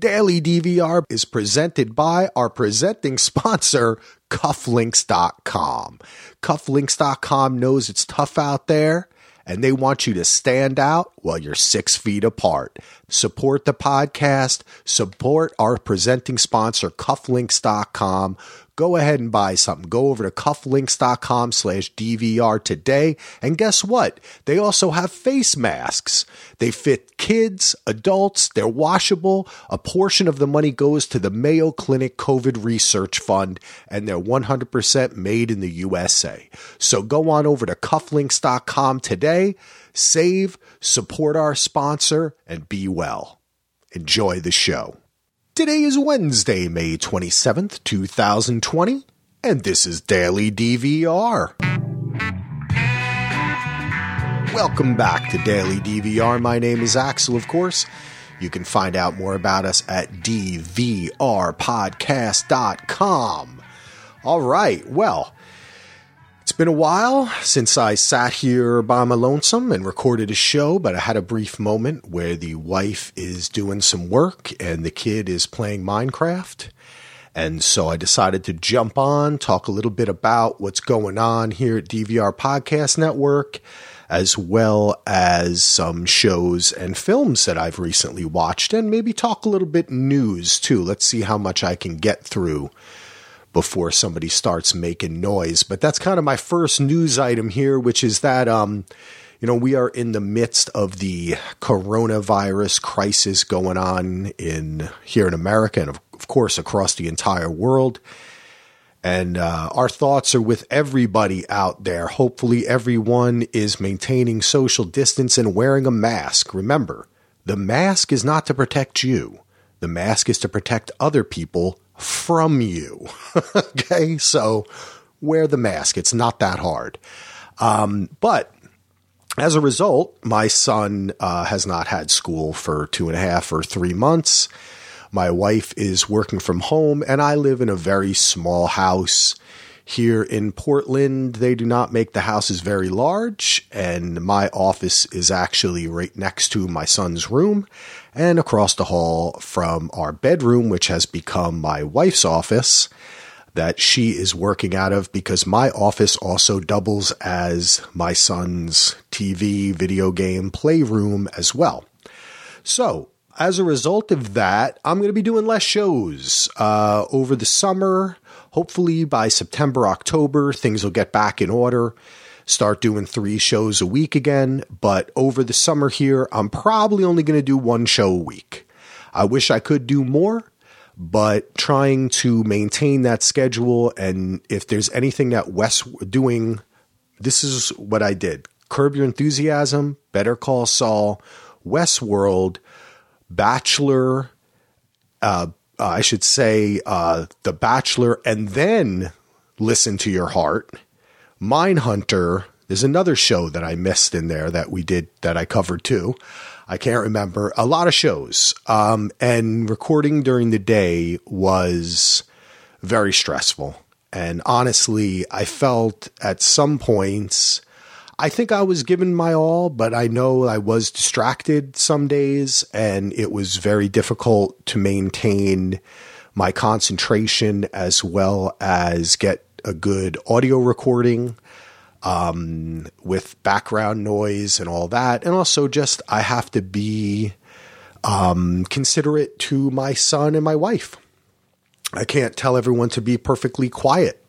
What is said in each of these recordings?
Daily DVR is presented by our presenting sponsor, Cufflinks.com. Cufflinks.com knows it's tough out there and they want you to stand out while you're six feet apart. Support the podcast, support our presenting sponsor, Cufflinks.com go ahead and buy something. Go over to cufflinks.com slash DVR today. And guess what? They also have face masks. They fit kids, adults, they're washable. A portion of the money goes to the Mayo Clinic COVID Research Fund, and they're 100% made in the USA. So go on over to cufflinks.com today, save, support our sponsor, and be well. Enjoy the show. Today is Wednesday, May 27th, 2020, and this is Daily DVR. Welcome back to Daily DVR. My name is Axel, of course. You can find out more about us at dvrpodcast.com. All right, well, it's been a while since I sat here by my lonesome and recorded a show, but I had a brief moment where the wife is doing some work and the kid is playing Minecraft. And so I decided to jump on, talk a little bit about what's going on here at DVR Podcast Network, as well as some shows and films that I've recently watched, and maybe talk a little bit news too. Let's see how much I can get through before somebody starts making noise. But that's kind of my first news item here, which is that, um, you know, we are in the midst of the coronavirus crisis going on in here in America and of, of course across the entire world. And uh, our thoughts are with everybody out there. Hopefully, everyone is maintaining social distance and wearing a mask. Remember, the mask is not to protect you, the mask is to protect other people from you. okay, so wear the mask. It's not that hard. Um, but as a result, my son uh, has not had school for two and a half or three months. My wife is working from home, and I live in a very small house. Here in Portland, they do not make the houses very large, and my office is actually right next to my son's room and across the hall from our bedroom, which has become my wife's office that she is working out of because my office also doubles as my son's TV, video game playroom as well. So, as a result of that, I'm going to be doing less shows uh, over the summer. Hopefully, by September, October, things will get back in order start doing three shows a week again. But over the summer here, I'm probably only going to do one show a week. I wish I could do more, but trying to maintain that schedule. And if there's anything that Wes doing, this is what I did Curb Your Enthusiasm, Better Call Saul, Westworld, Bachelor, uh, uh, I should say, uh, The Bachelor, and then Listen to Your Heart Mindhunter. There's another show that I missed in there that we did that I covered too. I can't remember. A lot of shows. Um, and recording during the day was very stressful. And honestly, I felt at some points, I think I was given my all, but I know I was distracted some days and it was very difficult to maintain my concentration as well as get a good audio recording um, with background noise and all that. And also, just I have to be um, considerate to my son and my wife. I can't tell everyone to be perfectly quiet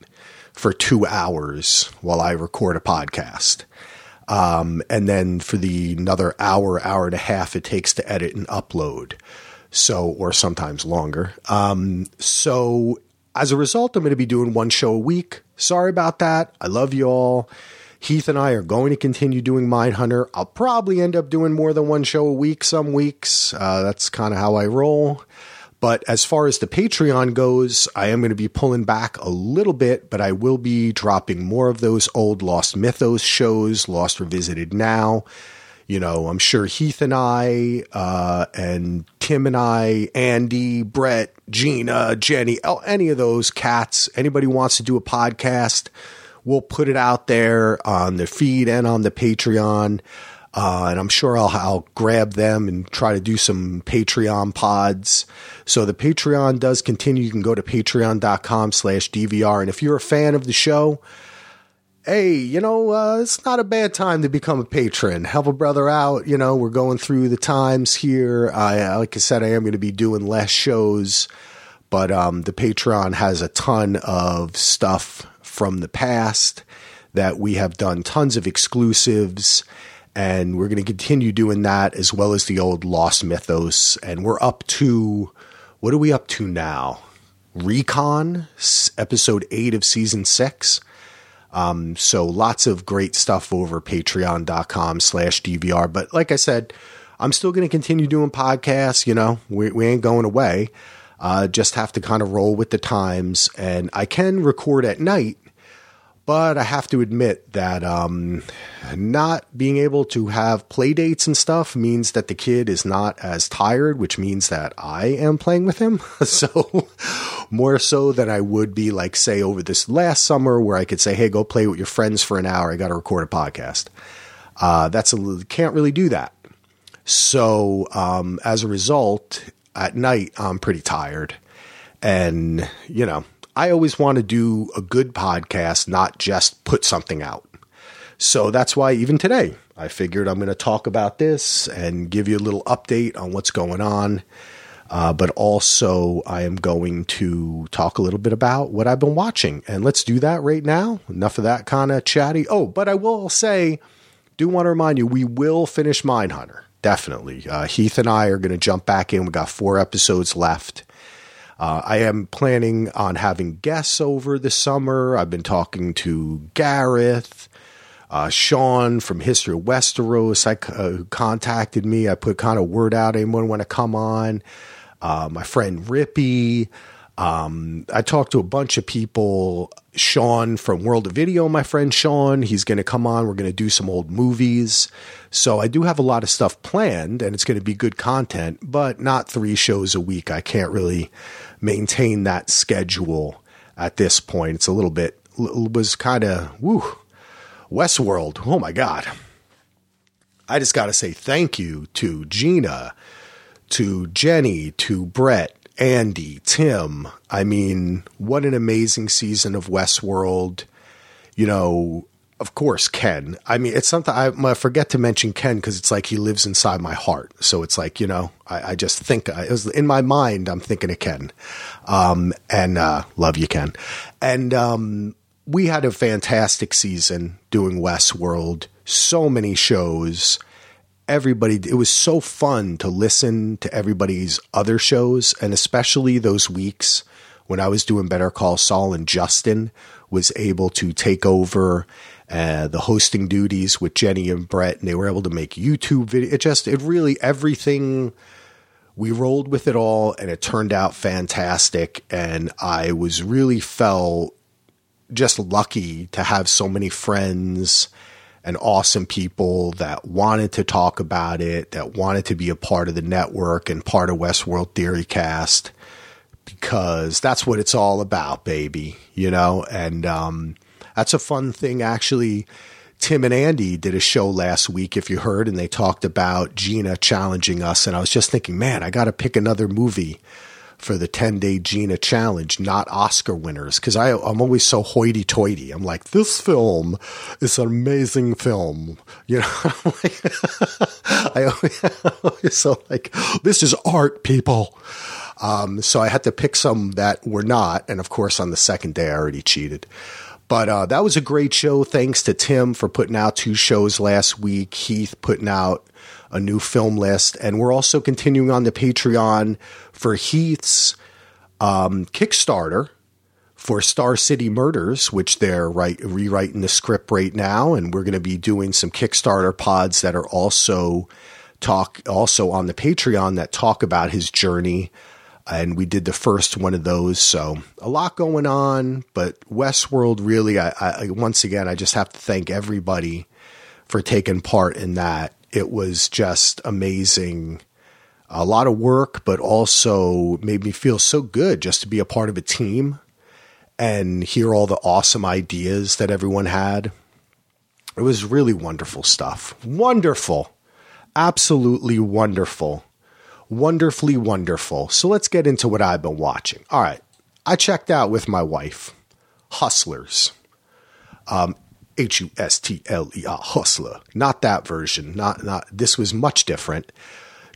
for two hours while I record a podcast. Um, and then for the another hour, hour and a half it takes to edit and upload. So, or sometimes longer. Um, so as a result, I'm going to be doing one show a week. Sorry about that. I love you all. Heath and I are going to continue doing Mindhunter. I'll probably end up doing more than one show a week some weeks. Uh, that's kind of how I roll. But as far as the Patreon goes, I am going to be pulling back a little bit, but I will be dropping more of those old Lost Mythos shows, Lost Revisited Now you know, I'm sure Heath and I, uh, and Tim and I, Andy, Brett, Gina, Jenny, any of those cats, anybody wants to do a podcast, we'll put it out there on the feed and on the Patreon. Uh, and I'm sure I'll, I'll grab them and try to do some Patreon pods. So the Patreon does continue. You can go to patreon.com slash DVR. And if you're a fan of the show, hey, you know, uh, it's not a bad time to become a patron. Help a brother out. You know, we're going through the times here. I, like I said, I am going to be doing less shows, but um, the Patreon has a ton of stuff from the past that we have done tons of exclusives. And we're going to continue doing that as well as the old Lost Mythos. And we're up to, what are we up to now? Recon, episode eight of season six. Um, so lots of great stuff over patreon.com slash DVR. But like I said, I'm still going to continue doing podcasts. You know, we, we ain't going away. Uh, just have to kind of roll with the times. And I can record at night but I have to admit that um, not being able to have play dates and stuff means that the kid is not as tired, which means that I am playing with him. so more so than I would be like, say, over this last summer where I could say, hey, go play with your friends for an hour. I got to record a podcast. Uh, that's a can't really do that. So um, as a result, at night I'm pretty tired, and you know I always want to do a good podcast, not just put something out. So that's why even today, I figured I'm going to talk about this and give you a little update on what's going on. Uh, but also, I am going to talk a little bit about what I've been watching. And let's do that right now. Enough of that kind of chatty. Oh, but I will say, do want to remind you, we will finish Mindhunter. Definitely. Uh, Heath and I are going to jump back in. We got four episodes left. Uh, I am planning on having guests over this summer. I've been talking to Gareth, uh, Sean from History of Westeros. I uh, contacted me. I put kind of word out. Anyone want to come on? Uh, my friend Rippy. Um, I talked to a bunch of people. Sean from World of Video, my friend Sean, he's going to come on. We're going to do some old movies. So I do have a lot of stuff planned and it's going to be good content, but not three shows a week. I can't really maintain that schedule at this point. It's a little bit it was kind of woo. Westworld. Oh my god. I just got to say thank you to Gina, to Jenny, to Brett, Andy, Tim. I mean, what an amazing season of Westworld. You know, of course, Ken. I mean, it's something I, I forget to mention Ken because it's like he lives inside my heart. So it's like, you know, I, I just think I, it was in my mind, I'm thinking of Ken. Um, and, uh, love you, Ken. And, um, we had a fantastic season doing Westworld, so many shows. Everybody, it was so fun to listen to everybody's other shows, and especially those weeks when I was doing Better Call Saul and Justin was able to take over uh, the hosting duties with Jenny and Brett, and they were able to make YouTube video. It just, it really, everything, we rolled with it all, and it turned out fantastic. And I was really felt just lucky to have so many friends and awesome people that wanted to talk about it, that wanted to be a part of the network and part of Westworld Theory Cast, because that's what it's all about, baby, you know? And, um, that's a fun thing. Actually, Tim and Andy did a show last week, if you heard, and they talked about Gina challenging us. And I was just thinking, man, I got to pick another movie for the 10 day Gina challenge, not Oscar winners. Cause I, I'm always so hoity toity. I'm like, this film is an amazing film. You know, I always so like, this is art, people. Um, so I had to pick some that were not. And of course, on the second day, I already cheated. But uh, that was a great show. Thanks to Tim for putting out two shows last week. Heath putting out a new film list. And we're also continuing on the Patreon for Heath's um, Kickstarter for Star City Murders, which they're right, rewriting the script right now. And we're going to be doing some Kickstarter pods that are also talk also on the Patreon that talk about his journey and we did the first one of those. So a lot going on, but Westworld really, I, I, once again, I just have to thank everybody for taking part in that. It was just amazing. A lot of work, but also made me feel so good just to be a part of a team and hear all the awesome ideas that everyone had. It was really wonderful stuff. Wonderful. Absolutely wonderful. Wonderfully wonderful. So let's get into what I've been watching. All right. I checked out with my wife Hustlers. Um, H U S T L E R, Hustler. Not that version. Not not. This was much different.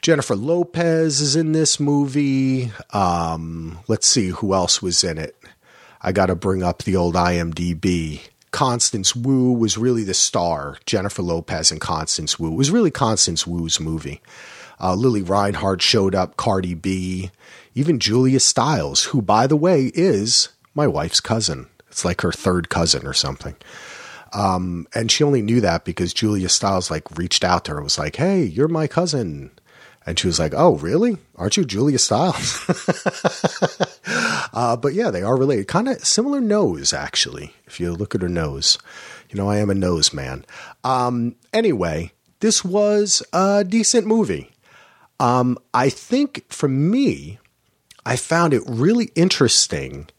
Jennifer Lopez is in this movie. Um, let's see who else was in it. I got to bring up the old IMDb. Constance Wu was really the star. Jennifer Lopez and Constance Wu. It was really Constance Wu's movie. Uh, Lili Reinhart showed up, Cardi B, even Julia Stiles, who, by the way, is my wife's cousin. It's like her third cousin or something. Um, and she only knew that because Julia Stiles like reached out to her and was like, "Hey, you're my cousin." And she was like, "Oh, really? Aren't you Julia Stiles?" uh, but yeah, they are related. Kind of similar nose, actually. If you look at her nose, you know I am a nose man. Um, anyway, this was a decent movie. Um, I think for me, I found it really interesting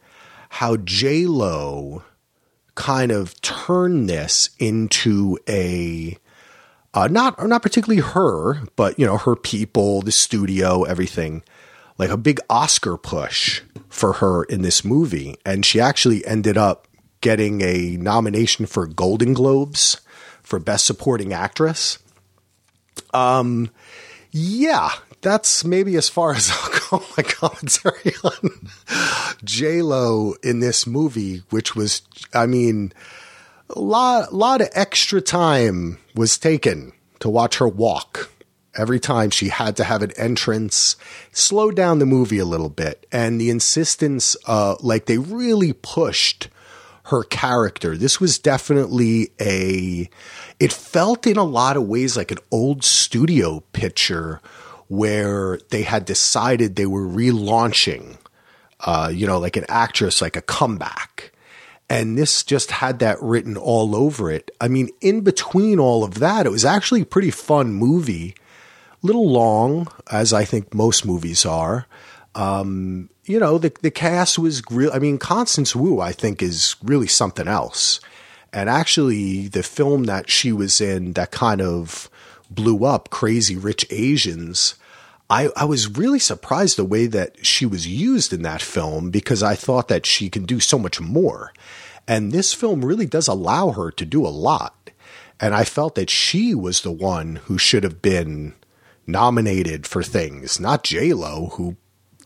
how J Lo kind of turn this into a uh, not not particularly her, but you know her people, the studio, everything, like a big Oscar push for her in this movie, and she actually ended up getting a nomination for Golden Globes for Best Supporting Actress. Um, yeah, that's maybe as far as I'll go my commentary on J Lo in this movie, which was, I mean, a lot, lot of extra time was taken to watch her walk. Every time she had to have an entrance, slow down the movie a little bit, and the insistence, uh, like they really pushed her character. This was definitely a. It felt in a lot of ways like an old studio picture where they had decided they were relaunching, uh, you know, like an actress, like a comeback. And this just had that written all over it. I mean, in between all of that, it was actually a pretty fun movie. A little long, as I think most movies are. Um, you know, the the cast was real. I mean, Constance Wu, I think, is really something else. And actually, the film that she was in that kind of blew up, Crazy Rich Asians, I, I was really surprised the way that she was used in that film because I thought that she can do so much more. And this film really does allow her to do a lot. And I felt that she was the one who should have been nominated for things, not J Lo, who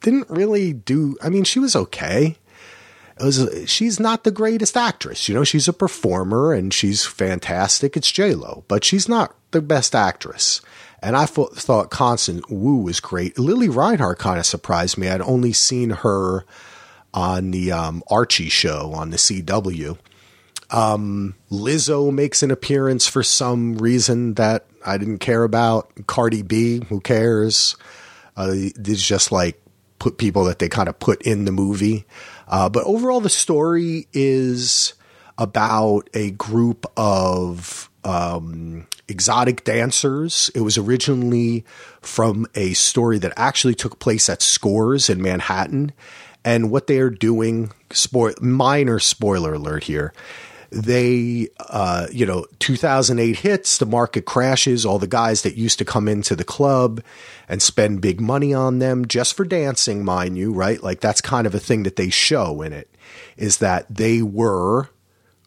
didn't really do. I mean, she was okay. Was, she's not the greatest actress, you know. She's a performer and she's fantastic. It's J Lo, but she's not the best actress. And I thought, thought Constance Wu was great. Lili Reinhart kind of surprised me. I'd only seen her on the um, Archie show on the CW. Um, Lizzo makes an appearance for some reason that I didn't care about. Cardi B, who cares? Uh, it's just like put people that they kind of put in the movie. Uh, but overall, the story is about a group of um, exotic dancers. It was originally from a story that actually took place at Scores in Manhattan. And what they are doing, spoil, minor spoiler alert here. They, uh, you know, 2008 hits, the market crashes. All the guys that used to come into the club and spend big money on them just for dancing, mind you, right? Like that's kind of a thing that they show in it is that they were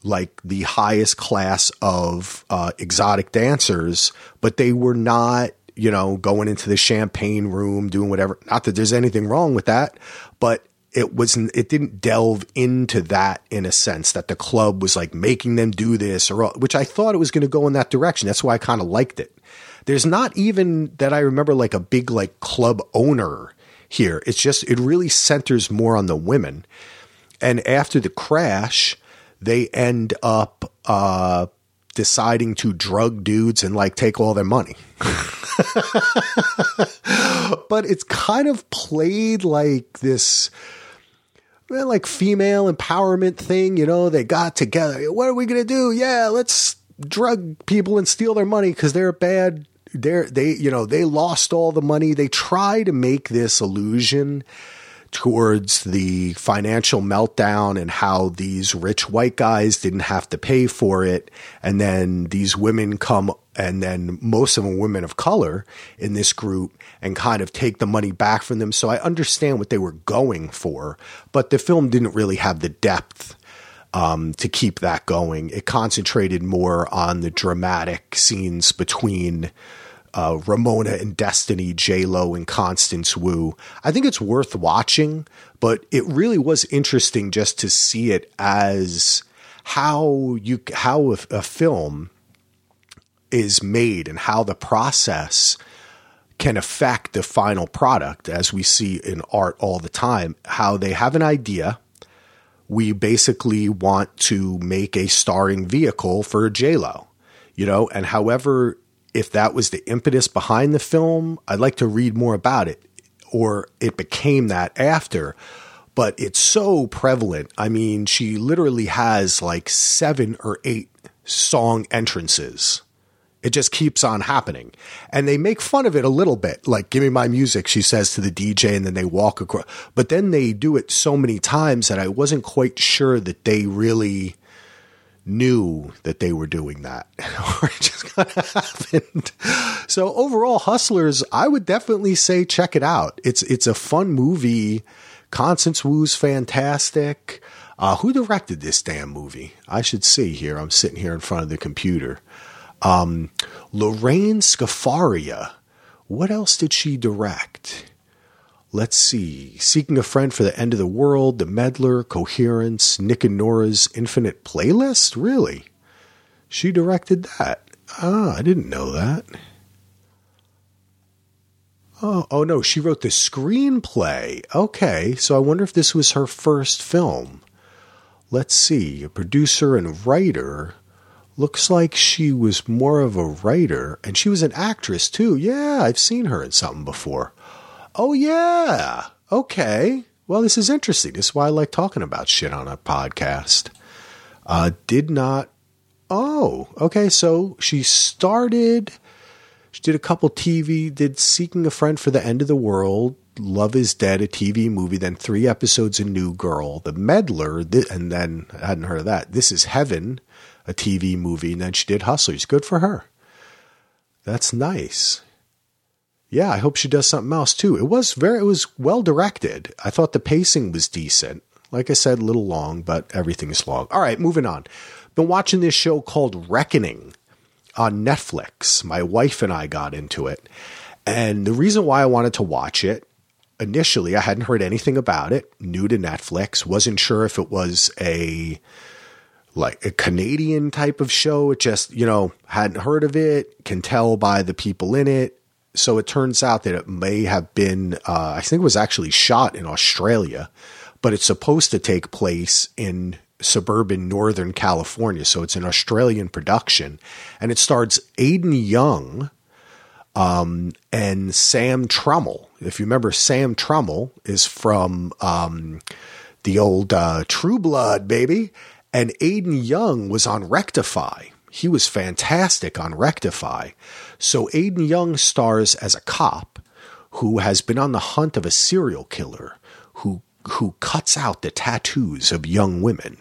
like the highest class of uh, exotic dancers, but they were not, you know, going into the champagne room doing whatever. Not that there's anything wrong with that, but it wasn't. It didn't delve into that in a sense that the club was like making them do this, or which I thought it was going to go in that direction. That's why I kind of liked it. There's not even that I remember like a big like club owner here. It's just it really centers more on the women. And after the crash, they end up uh, deciding to drug dudes and like take all their money. but it's kind of played like this well, like female empowerment thing, you know, they got together. What are we going to do? Yeah, let's drug people and steal their money cuz they're bad they're they you know, they lost all the money. They try to make this illusion towards the financial meltdown and how these rich white guys didn't have to pay for it. And then these women come, and then most of them women of color in this group and kind of take the money back from them. So I understand what they were going for, but the film didn't really have the depth. Um, to keep that going, it concentrated more on the dramatic scenes between uh, Ramona and Destiny, J Lo and Constance Wu. I think it's worth watching, but it really was interesting just to see it as how you how a, a film is made and how the process can affect the final product, as we see in art all the time. How they have an idea. We basically want to make a starring vehicle for J Lo, you know, and however if that was the impetus behind the film, I'd like to read more about it. Or it became that after. But it's so prevalent. I mean, she literally has like seven or eight song entrances. It just keeps on happening. And they make fun of it a little bit. Like, give me my music, she says to the DJ, and then they walk across. But then they do it so many times that I wasn't quite sure that they really knew that they were doing that or it just kind of happened. So overall, Hustlers, I would definitely say check it out. It's it's a fun movie. Constance Wu's fantastic. Uh, who directed this damn movie? I should see here. I'm sitting here in front of the computer. Um, Lorene Scafaria. What else did she direct? Let's see, Seeking a Friend for the End of the World, The Meddler, Coherence, Nick and Nora's Infinite Playlist? Really? She directed that. Ah, I didn't know that. Oh, oh no, she wrote the screenplay. Okay, so I wonder if this was her first film. Let's see, a producer and writer. Looks like she was more of a writer, and she was an actress too. Yeah, I've seen her in something before. Oh, yeah. Okay. Well, this is interesting. This is why I like talking about shit on a podcast. Uh, did not. Oh, okay. So she started. She did a couple TV, did Seeking a Friend for the End of the World, Love is Dead, a TV movie, then three episodes of New Girl, The Meddler, and then I hadn't heard of that. This is Heaven, a TV movie, and then she did Hustlers. Good for her. That's nice yeah, I hope she does something else too. It was very, it was well directed. I thought the pacing was decent. Like I said, a little long, but everything is long. All right, moving on. Been watching this show called Reckoning on Netflix. My wife and I got into it. And the reason why I wanted to watch it, initially, I hadn't heard anything about it, new to Netflix, wasn't sure if it was a like a Canadian type of show. It just, you know, hadn't heard of it, can tell by the people in it so it turns out that it may have been, uh, I think it was actually shot in Australia, but it's supposed to take place in suburban Northern California. So it's an Australian production. And it stars Aden Young um, and Sam Trammell. If you remember, Sam Trammell is from um, the old uh, True Blood, baby. And Aden Young was on Rectify. He was fantastic on Rectify. So Aden Young stars as a cop who has been on the hunt of a serial killer who who cuts out the tattoos of young women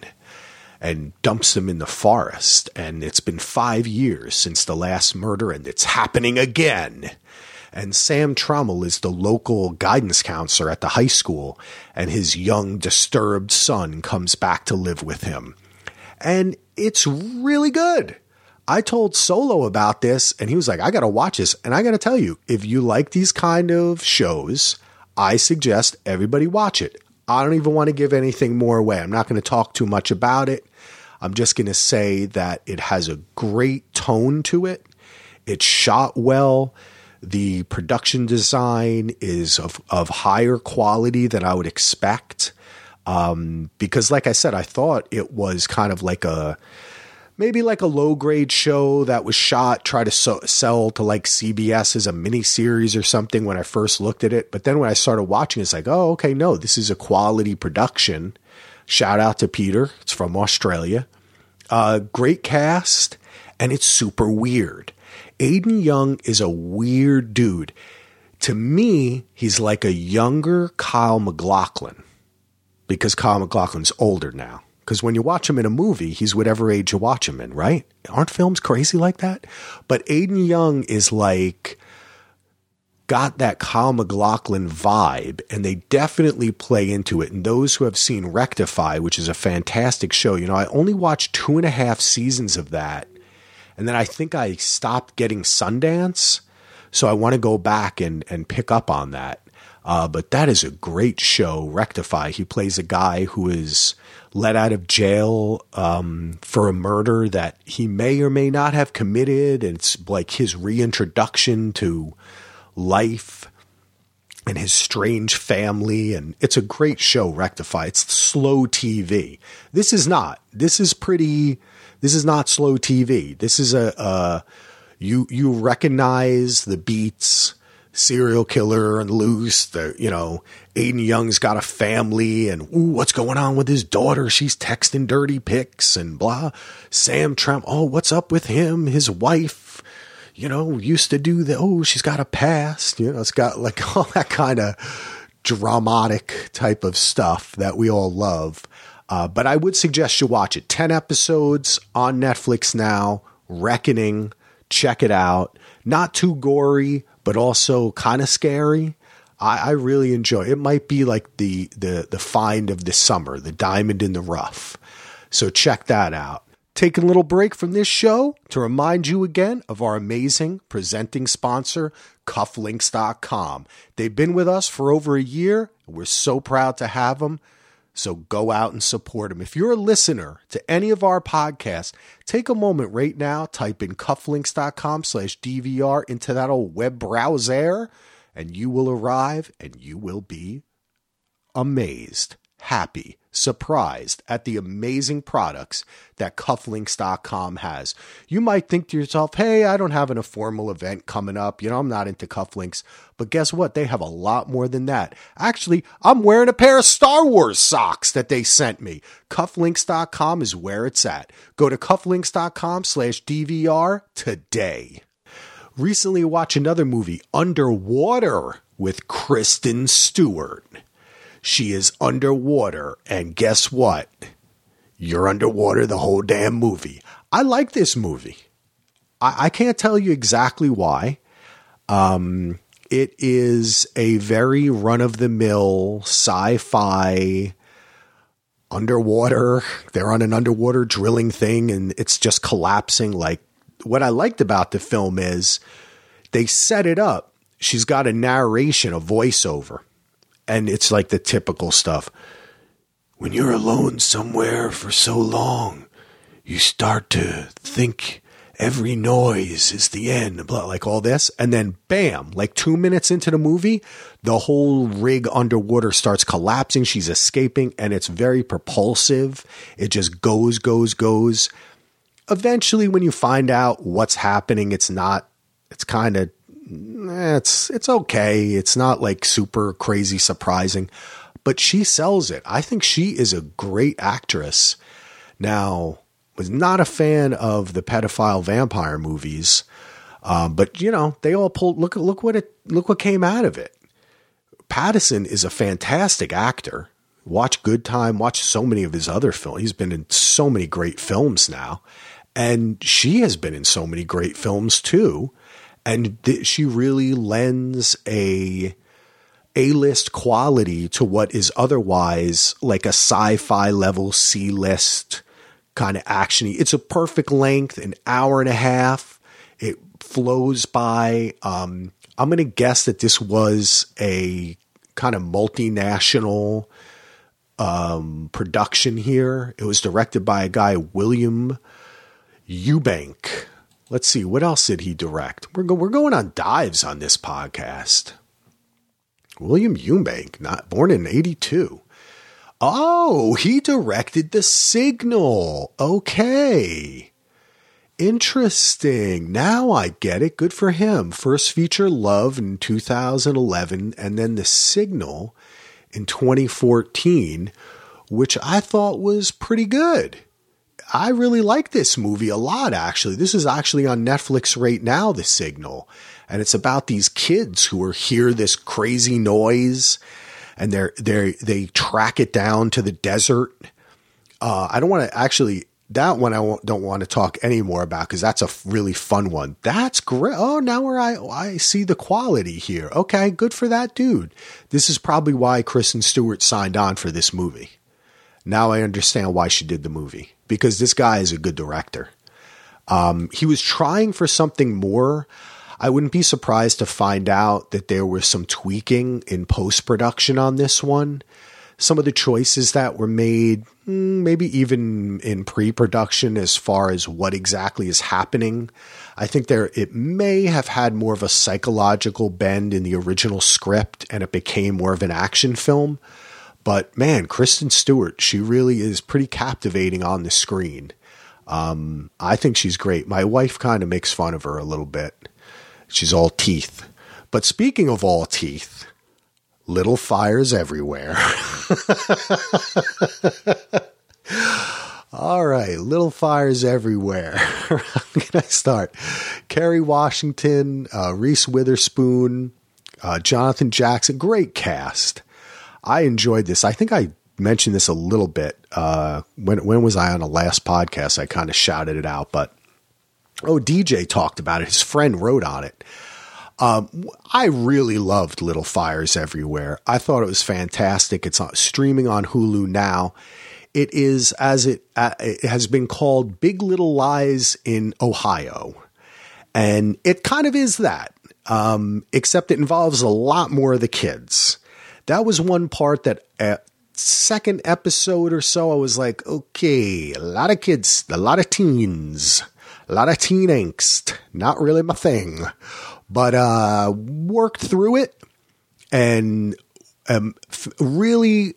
and dumps them in the forest. And it's been five years since the last murder, and it's happening again. And Sam Trammell is the local guidance counselor at the high school, and his young, disturbed son comes back to live with him. And it's really good. I told Solo about this and he was like, I got to watch this. And I got to tell you, if you like these kind of shows, I suggest everybody watch it. I don't even want to give anything more away. I'm not going to talk too much about it. I'm just going to say that it has a great tone to it. It's shot well. The production design is of, of higher quality than I would expect. Um, because, like I said, I thought it was kind of like a maybe like a low grade show that was shot, try to so- sell to like CBS as a mini series or something when I first looked at it. But then when I started watching, it's like, oh, okay, no, this is a quality production. Shout out to Peter. It's from Australia. Uh, great cast, and it's super weird. Aden Young is a weird dude. To me, he's like a younger Kyle MacLachlan because Kyle MacLachlan's older now. Because when you watch him in a movie, he's whatever age you watch him in, right? Aren't films crazy like that? But Aden Young is like got that Kyle MacLachlan vibe, and they definitely play into it. And those who have seen Rectify, which is a fantastic show, you know, I only watched two and a half seasons of that, and then I think I stopped getting Sundance, so I want to go back and and pick up on that. Uh, but that is a great show, Rectify. He plays a guy who is let out of jail um, for a murder that he may or may not have committed. And it's like his reintroduction to life and his strange family. And it's a great show, Rectify. It's slow TV. This is not. This is pretty. This is not slow TV. This is a, a you you recognize the beats serial killer and loose. The you know Aden Young's got a family, and ooh, what's going on with his daughter? She's texting dirty pics and blah. Sam Trump, oh, what's up with him? His wife, you know, used to do the oh, she's got a past. You know, it's got like all that kind of dramatic type of stuff that we all love. Uh, but I would suggest you watch it. Ten episodes on Netflix now. Reckoning, check it out. Not too gory but also kind of scary. I, I, really enjoy. It. might be like the the the find of the summer, the diamond in the rough. So check that out. Taking a little break from this show to remind you again of our amazing presenting sponsor, cufflinks.com. They've been with us for over a year. We're so proud to have them. So go out and support them. If you're a listener to any of our podcasts, take a moment right now, type in cufflinks.com slash DVR into that old web browser, and you will arrive and you will be amazed, happy, surprised at the amazing products that cufflinks.com has. You might think to yourself, hey, I don't have an, formal event coming up. You know, I'm not into cufflinks. But guess what? They have a lot more than that. Actually, I'm wearing a pair of Star Wars socks that they sent me. Cufflinks.com is where it's at. Go to cufflinks.com slash DVR today. Recently watched another movie, Underwater, with Kristen Stewart. She is underwater, and guess what? You're underwater the whole damn movie. I like this movie. I, I can't tell you exactly why. Um, it is a very run of the mill sci fi underwater. They're on an underwater drilling thing and it's just collapsing. Like, what I liked about the film is they set it up. She's got a narration, a voiceover and it's like the typical stuff. When you're alone somewhere for so long, you start to think every noise is the end, blah, like all this. And then bam, like two minutes into the movie, the whole rig underwater starts collapsing. She's escaping and it's very propulsive. It just goes, goes, goes. Eventually, when you find out what's happening, it's not, it's kind of it's it's okay. It's not like super crazy surprising, but she sells it. I think she is a great actress. Now, was not a fan of the pedophile vampire movies, um, but you know they all pulled. Look look what it look what came out of it. Pattinson is a fantastic actor. Watch Good Time. Watch so many of his other films. He's been in so many great films now, and she has been in so many great films too and th- she really lends a a-list quality to what is otherwise like a sci-fi level C-list kind of actiony. It's a perfect length, an hour and a half. It flows by. Um, I'm going to guess that this was a kind of multinational um, production here. It was directed by a guy, William Eubank. Let's see, what else did he direct? We're, go- we're going on dives on this podcast. William Eubank, not born in 82. Oh, he directed The Signal. Okay. Interesting. Now I get it. Good for him. First feature Love in 2011 and then The Signal in 2014, which I thought was pretty good I really like this movie a lot, actually. This is actually on Netflix right now, The Signal. And it's about these kids who are hear this crazy noise and they're, they they track it down to the desert. Uh, I don't want to actually, that one I don't want to talk anymore about because that's a really fun one. That's great. Oh, now where I, I see the quality here. Okay, good for that dude. This is probably why Kristen Stewart signed on for this movie. Now I understand why she did the movie because this guy is a good director. Um, he was trying for something more. I wouldn't be surprised to find out that there was some tweaking in post production on this one. Some of the choices that were made, hmm, maybe even in pre production, as far as what exactly is happening. I think there it may have had more of a psychological bend in the original script and it became more of an action film. But man, Kristen Stewart, she really is pretty captivating on the screen. Um, I think she's great. My wife kind of makes fun of her a little bit. She's all teeth. But speaking of all teeth, little fires everywhere. all right, little fires everywhere. How can I start? Kerry Washington, uh, Reese Witherspoon, uh, Jonathan Jackson, great cast. I enjoyed this. I think I mentioned this a little bit. Uh, when when was I on the last podcast? I kind of shouted it out, but oh, DJ talked about it. His friend wrote on it. Um, I really loved Little Fires Everywhere. I thought it was fantastic. It's on, streaming on Hulu now. It is as it, uh, it has been called Big Little Lies in Ohio, and it kind of is that. Um, except it involves a lot more of the kids that was one part that at second episode or so, I was like, okay, a lot of kids, a lot of teens, a lot of teen angst. Not really my thing, but uh, worked through it and um, really.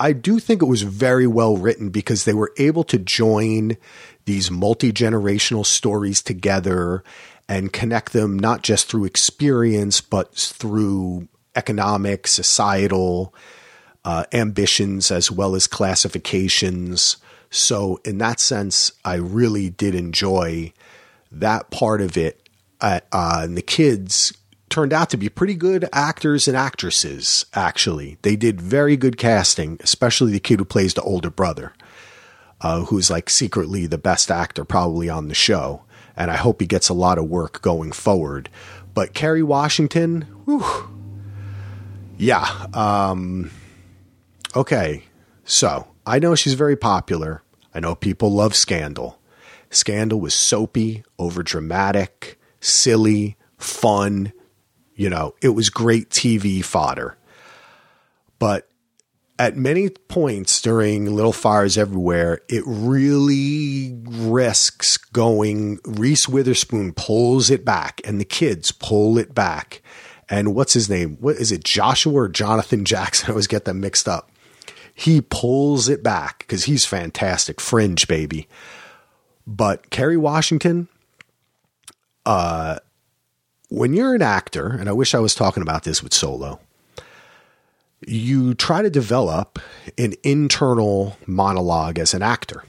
I do think it was very well written because they were able to join these multi generational stories together and connect them not just through experience, but through economic, societal uh, ambitions as well as classifications. So, in that sense, I really did enjoy that part of it. Uh, uh, and the kids turned out to be pretty good actors and actresses, actually. They did very good casting, especially the kid who plays the older brother, uh, who's like secretly the best actor probably on the show. And I hope he gets a lot of work going forward. But Kerry Washington, whew, yeah. Um, okay. So I know she's very popular. I know people love Scandal. Scandal was soapy, over dramatic, silly, fun. You know, it was great TV fodder. But at many points during Little Fires Everywhere, it really risks going. Reese Witherspoon pulls it back, and the kids pull it back and what's his name? What is it? Joshua or Jonathan Jackson? I always get them mixed up. He pulls it back because he's fantastic. Fringe, baby. But Kerry Washington, uh, when you're an actor, and I wish I was talking about this with Solo, you try to develop an internal monologue as an actor.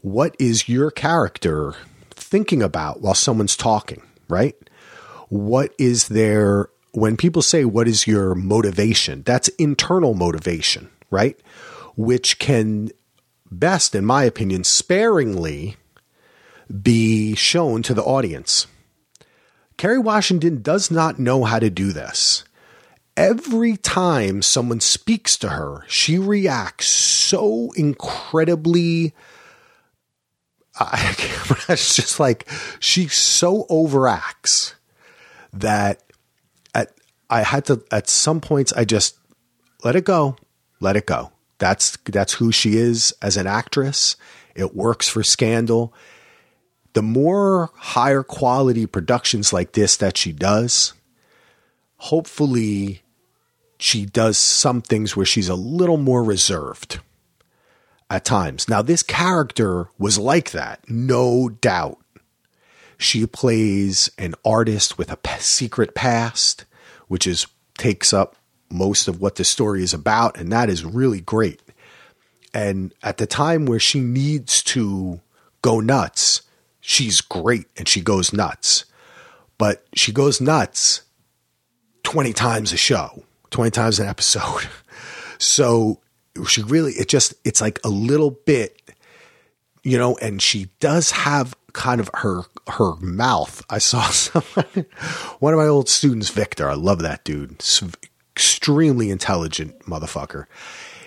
What is your character thinking about while someone's talking, right? What is their when people say, What is your motivation? That's internal motivation, right? Which can best, in my opinion, sparingly be shown to the audience. Kerry Washington does not know how to do this. Every time someone speaks to her, she reacts so incredibly. Uh, it's just like she so overacts that I had to at some points I just let it go, let it go. That's that's who she is as an actress. It works for Scandal. The more higher quality productions like this that she does, hopefully she does some things where she's a little more reserved at times. Now, this character was like that, no doubt. She plays an artist with a secret past which is takes up most of what the story is about, and that is really great. And at the time where she needs to go nuts, she's great and she goes nuts. But she goes nuts 20 times a show, 20 times an episode. So she really, it just, it's like a little bit, you know, and she does have kind of her, her mouth. I saw someone, one of my old students, Victor, I love that dude, extremely intelligent motherfucker.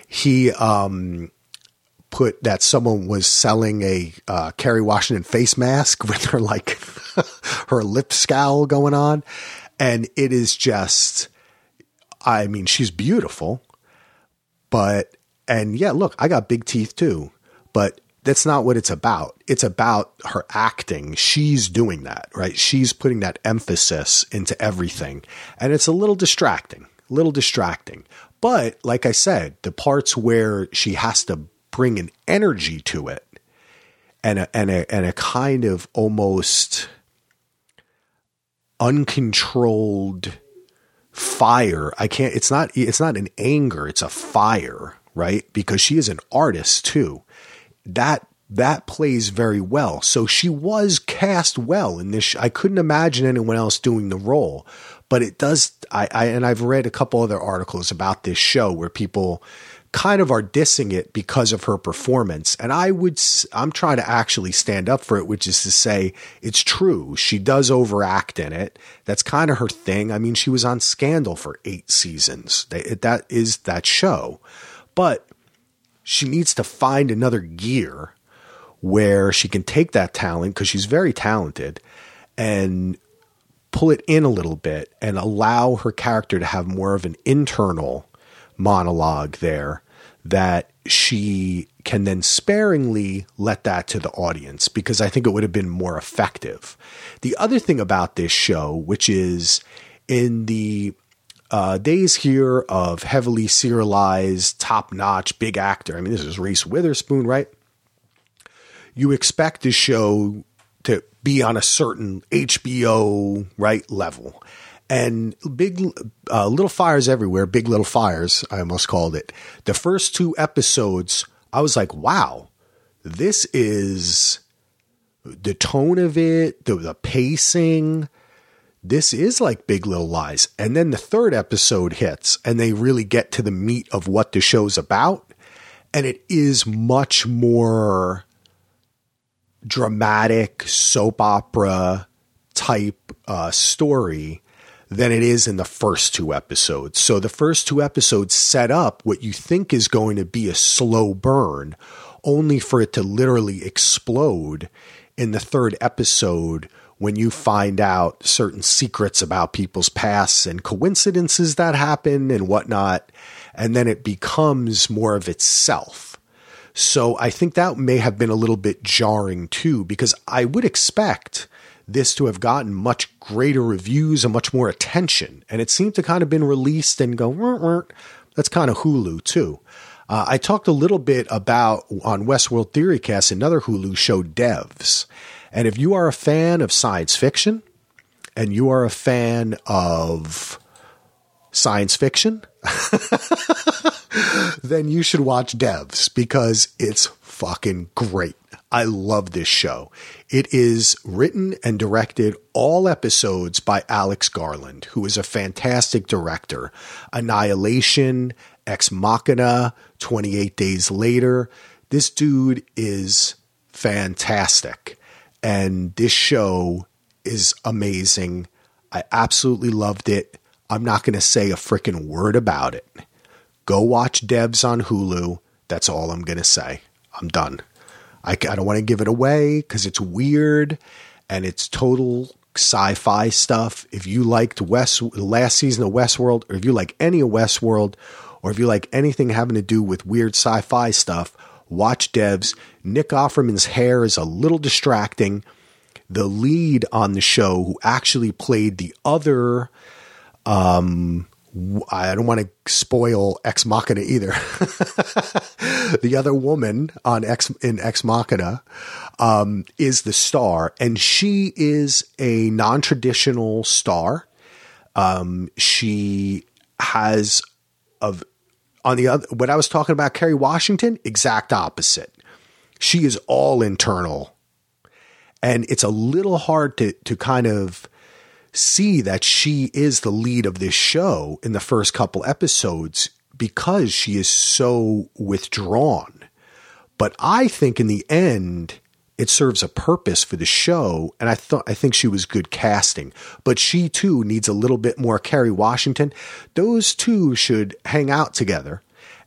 He, um, put that someone was selling a uh, Kerry Washington face mask with her like her lip scowl going on, and it is just, I mean, she's beautiful, but and yeah, look, I got big teeth too, but that's not what it's about. It's about her acting. She's doing that, right? She's putting that emphasis into everything, and it's a little distracting, a little distracting. But like I said, the parts where she has to bring an energy to it and a, and a, and a kind of almost uncontrolled fire. I can't, it's not, it's not an anger. It's a fire, right? Because she is an artist too. That, that plays very well. So she was cast well in this. I couldn't imagine anyone else doing the role, but it does. I, I, and I've read a couple other articles about this show where people, kind of are dissing it because of her performance. And I would, I'm trying to actually stand up for it, which is to say it's true. She does overact in it. That's kind of her thing. I mean, she was on Scandal for eight seasons. That is that show. But she needs to find another gear where she can take that talent because she's very talented and pull it in a little bit and allow her character to have more of an internal monologue there that she can then sparingly let that to the audience because I think it would have been more effective. The other thing about this show, which is in the uh, days here of heavily serialized, top notch, big actor, I mean, this is Reese Witherspoon, right? You expect the show to be on a certain HBO, right, level. And big uh, little fires everywhere big little fires i almost called it. The first two episodes i was like wow this is the tone of it the, the pacing this is like big little lies and then the third episode hits and they really get to the meat of what the show's about and it is much more dramatic soap opera type uh, story than it is in the first two episodes. So the first two episodes set up what you think is going to be a slow burn, only for it to literally explode in the third episode when you find out certain secrets about people's pasts and coincidences that happen and whatnot. And then it becomes more of itself. So I think that may have been a little bit jarring too, because I would expect this to have gotten much greater reviews and much more attention. And it seemed to kind of been released and go, that's kind of Hulu too. Uh, I talked a little bit about on Westworld Theorycast, another Hulu show, Devs. And if you are a fan of science fiction and you are a fan of science fiction, then you should watch Devs because it's fucking great. I love this show. It is written and directed all episodes by Alex Garland, who is a fantastic director. Annihilation, Ex Machina, 28 Days Later. This dude is fantastic. And this show is amazing. I absolutely loved it. I'm not going to say a freaking word about it. Go watch Devs on Hulu. That's all I'm going to say. I'm done. I, I don't want to give it away because it's weird and it's total sci-fi stuff. If you liked West last season of Westworld, or if you like any of Westworld, or if you like anything having to do with weird sci-fi stuff, watch Devs. Nick Offerman's hair is a little distracting. The lead on the show, who actually played the other um, I don't want to spoil Ex Machina either. the other woman on Ex in Ex Machina um, is the star, and she is a non-traditional star. Um, she has a On the other, when I was talking about Kerry Washington, exact opposite. She is all internal. And it's a little hard to, to kind of see that she is the lead of this show in the first couple episodes because she is so withdrawn. But I think in the end, it serves a purpose for the show and i thought i think she was good casting. But she too needs a little bit more. Kerry washington those two should hang out together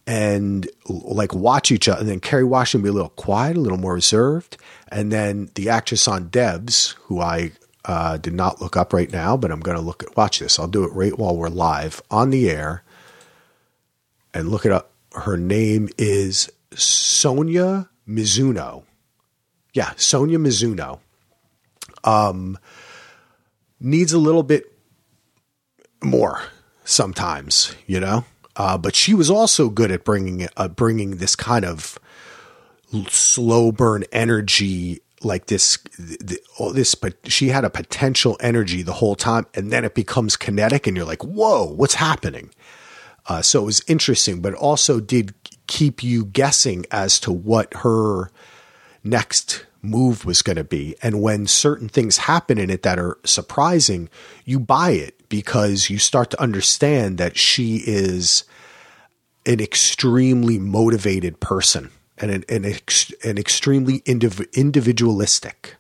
and like watch each other. And then kerry washington be a little quiet a little more reserved. And then the actress on devs who i uh, did not look up right now but i'm going to look at watch this. I'll do it right while we're live on the air and look it up. Her name is sonoya mizuno yeah, Sonoya Mizuno um, needs a little bit more sometimes, you know. Uh, but she was also good at bringing uh, bringing this kind of slow burn energy, like this, the, all this. But she had a potential energy the whole time, and then it becomes kinetic, and you're like, "Whoa, what's happening?" Uh, so it was interesting, but also did keep you guessing as to what her next move was going to be. And when certain things happen in it that are surprising, you buy it because you start to understand that she is an extremely motivated person and an, an, ex, an extremely indiv- individualistic.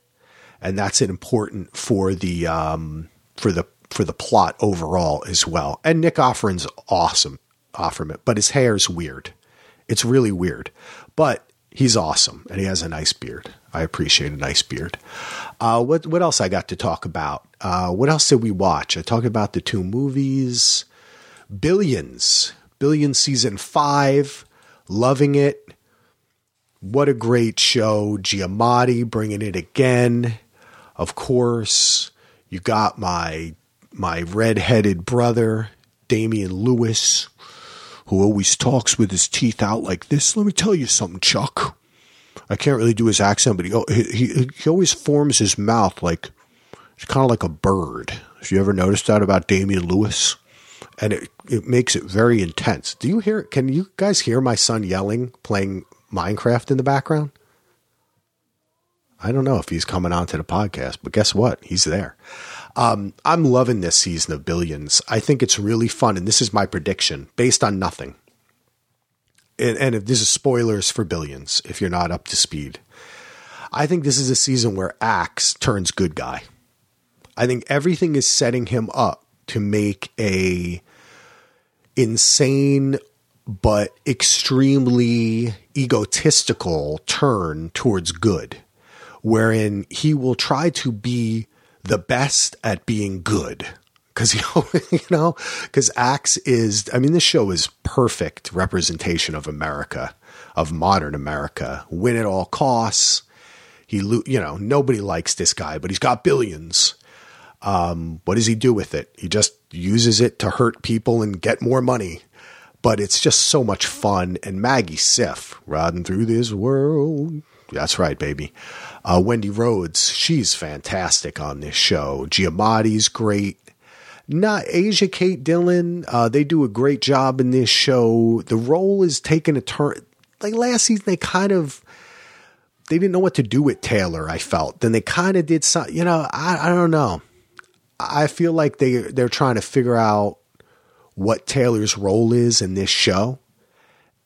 And that's important for the, um, for the, for the plot overall as well. And Nick Offerman's awesome, Offerman, but his hair is weird. It's really weird, but he's awesome and he has a nice beard. I appreciate a nice beard. Uh, what what else I got to talk about? Uh, what else did we watch? I talked about the two movies, Billions, Billions season five, loving it. What a great show! Giamatti bringing it again. Of course, you got my my red-headed brother Damian Lewis, who always talks with his teeth out like this. Let me tell you something, Chuck. I can't really do his accent, but he he he always forms his mouth like it's kind of like a bird. Have you ever noticed that about Damian Lewis? And it it makes it very intense. Do you hear? Can you guys hear my son yelling, playing Minecraft in the background? I don't know if he's coming on to the podcast, but guess what? He's there. Um, I'm loving this season of Billions. I think it's really fun, and this is my prediction based on nothing and, and if this is spoilers for billions, if you're not up to speed, I think this is a season where Axe turns good guy. I think everything is setting him up to make a insane but extremely egotistical turn towards good, wherein he will try to be the best at being good. Because you know because Axe is I mean this show is perfect representation of America of modern America. Win at all costs. He you know nobody likes this guy but he's got billions. Um, what does he do with it? He just uses it to hurt people and get more money. But it's just so much fun. And Maggie Siff riding through this world that's right baby uh, Wendy Rhodes she's fantastic on this show Giamatti's great not Asia Kate Dillon. Uh, they do a great job in this show. The role is taking a turn. Like last season, they kind of they didn't know what to do with Taylor. I felt then they kind of did some. You know, I I don't know. I feel like they they're trying to figure out what Taylor's role is in this show,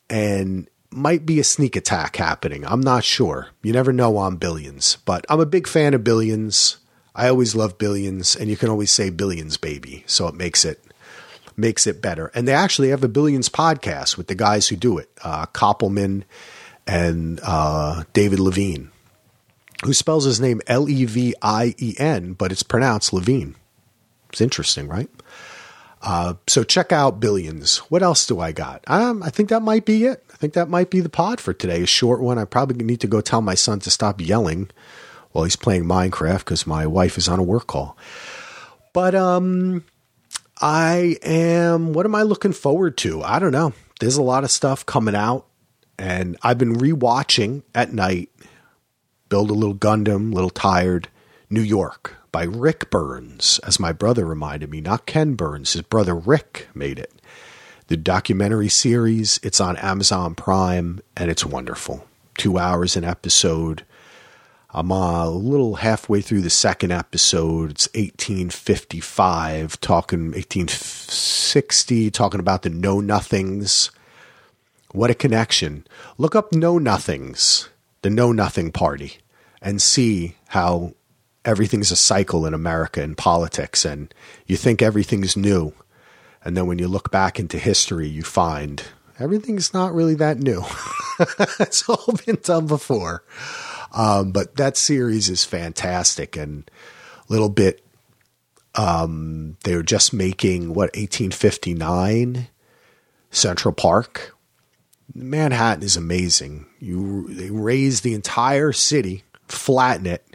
and might be a sneak attack happening. I'm not sure. You never know on Billions, but I'm a big fan of Billions. I always love billions, and you can always say billions, baby. So it makes it makes it better. And they actually have a billions podcast with the guys who do it, uh, Koppelman and uh, David Levine, who spells his name L E V I E N, but it's pronounced Levine. It's interesting, right? Uh, so check out Billions. What else do I got? Um, I think that might be it. I think that might be the pod for today. A short one. I probably need to go tell my son to stop yelling while he's playing Minecraft because my wife is on a work call. But um, I am. What am I looking forward to? I don't know. There's a lot of stuff coming out, and I've been rewatching at night. Build a little Gundam, little tired. New York by Ric Burns, as my brother reminded me, not Ken Burns. His brother Ric made it. the documentary series. It's on Amazon Prime and it's wonderful. Two hours an episode. I'm a little halfway through the second episode. It's 1855, talking 1860, talking about the Know Nothings. What a connection. Look up Know Nothings, the Know Nothing Party, and see how everything's a cycle in America in politics. And you think everything's new. And then when you look back into history, you find everything's not really that new. it's all been done before. Um, but that series is fantastic and a little bit. Um, they were just making what 1859 Central Park. Manhattan is amazing. You they raise the entire city, flatten it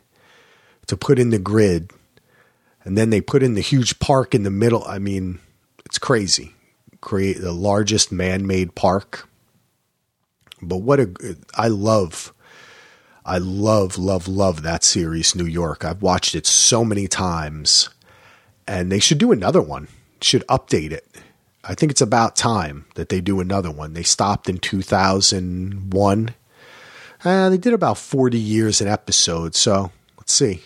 to put in the grid, and then they put in the huge park in the middle. I mean, it's crazy. Create the largest man-made park. But what a I love I love, love, love that series, New York. I've watched it so many times, and they should do another one. Should update it. I think it's about time that they do another one. They stopped in 2001. Uh, they did about 40 years an episode, so let's see.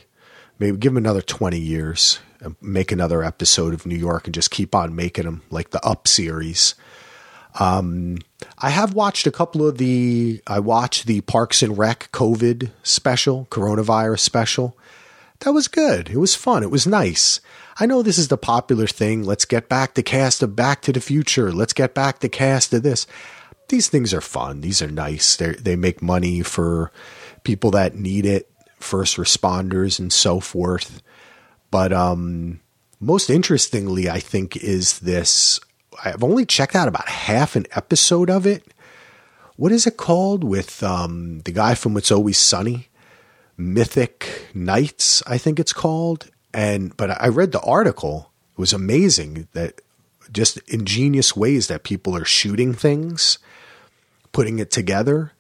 Maybe give them another 20 years, and make another episode of New York, and just keep on making them like the Up series. Um, I have watched a couple of the. I watched the Parks and Rec COVID special, coronavirus special. That was good. It was fun. It was nice. I know this is the popular thing. Let's get back the cast of Back to the Future. Let's get back the cast of this. These things are fun. These are nice. They they make money for people that need it, first responders and so forth. But um, most interestingly, I think is this I've only checked out about half an episode of it. What is it called with um, the guy from It's Always Sunny? Mythic Knights, I think it's called. And but I read the article. It was amazing that just ingenious ways that people are shooting things, putting it together.